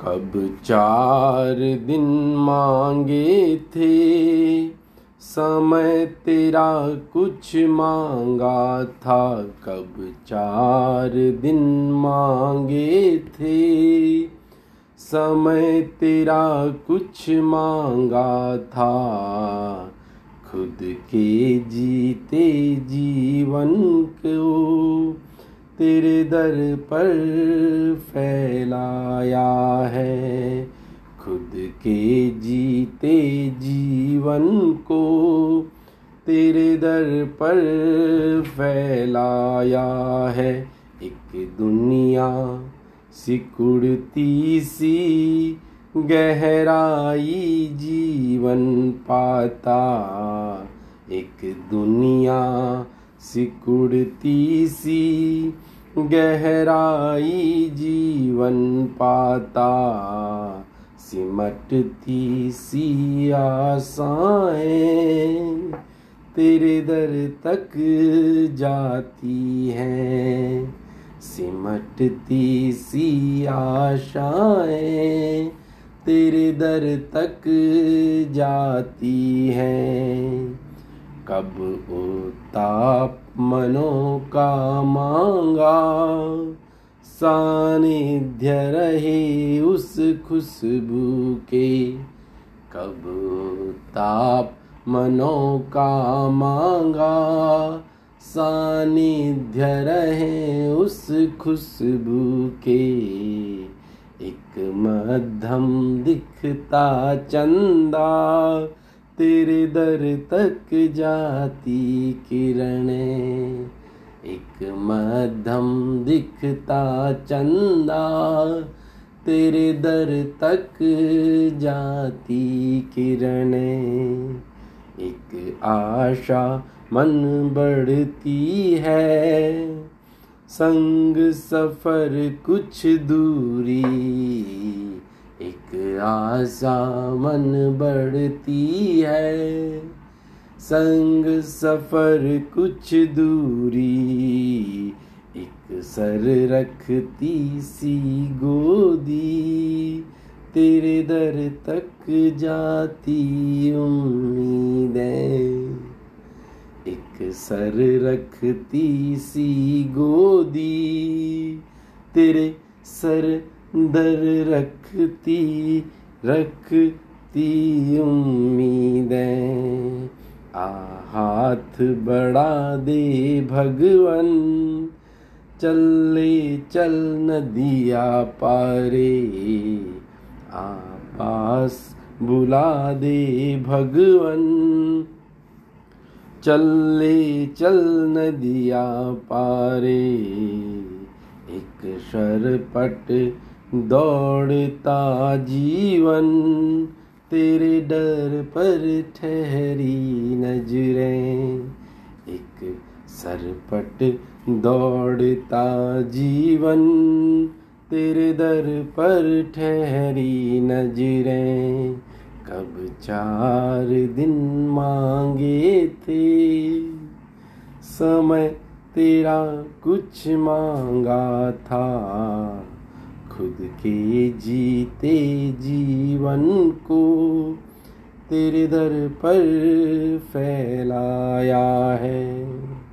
कब चार दिन मांगे थे, समय तेरा कुछ मांगा था, कब चार दिन मांगे थे, समय तेरा कुछ मांगा था, खुद के जीते जीवन को तेरे दर पर के जीते जीवन को, तेरे दर पर फैलाया है। एक दुनिया सिकुड़ती सी, गहराई जीवन पाता। एक दुनिया सिकुड़ती सी, गहराई जीवन पाता। सिमटती सी आशाएँ तेरे दर तक जाती हैं। सिमटती सी आशाएँ, तेरे दर तक जाती हैं। कब उताप मनों का मांगा सानिध्य रहे उस खुशबू के। कब ताप मनों का मांगा। सानिध्य रहे उस खुशबू के। एक मध्यम दिखता चंदा। तेरे दर तक जाती किरणें। एक मध्यम दिखता चंदा, तेरे दर तक जाती किरणें। एक आशा मन बढ़ती है, संग सफ़र कुछ दूरी। एक आशा मन बढ़ती है। संग सफ़र कुछ दूरी, एक सर रखती सी गोदी, तेरे दर तक जाती उम्मीदें। एक सर रखती सी गोदी, तेरे सर दर रखती रखती उम्मीदें। हाथ बढ़ा दे भगवन चले चल नदिया पारे। आ पास बुला दे भगवन चले चल नदिया पारे। एक शरपट दौड़ता जीवन तेरे डर पर ठहरी नज़रें। एक सरपट दौड़ता जीवन। तेरे दर पर ठहरी नज़रें। कब चार दिन मांगे थे। समय तेरा कुछ मांगा था। खुद के जीते जीवन को तेरे दर पर फैलाया है।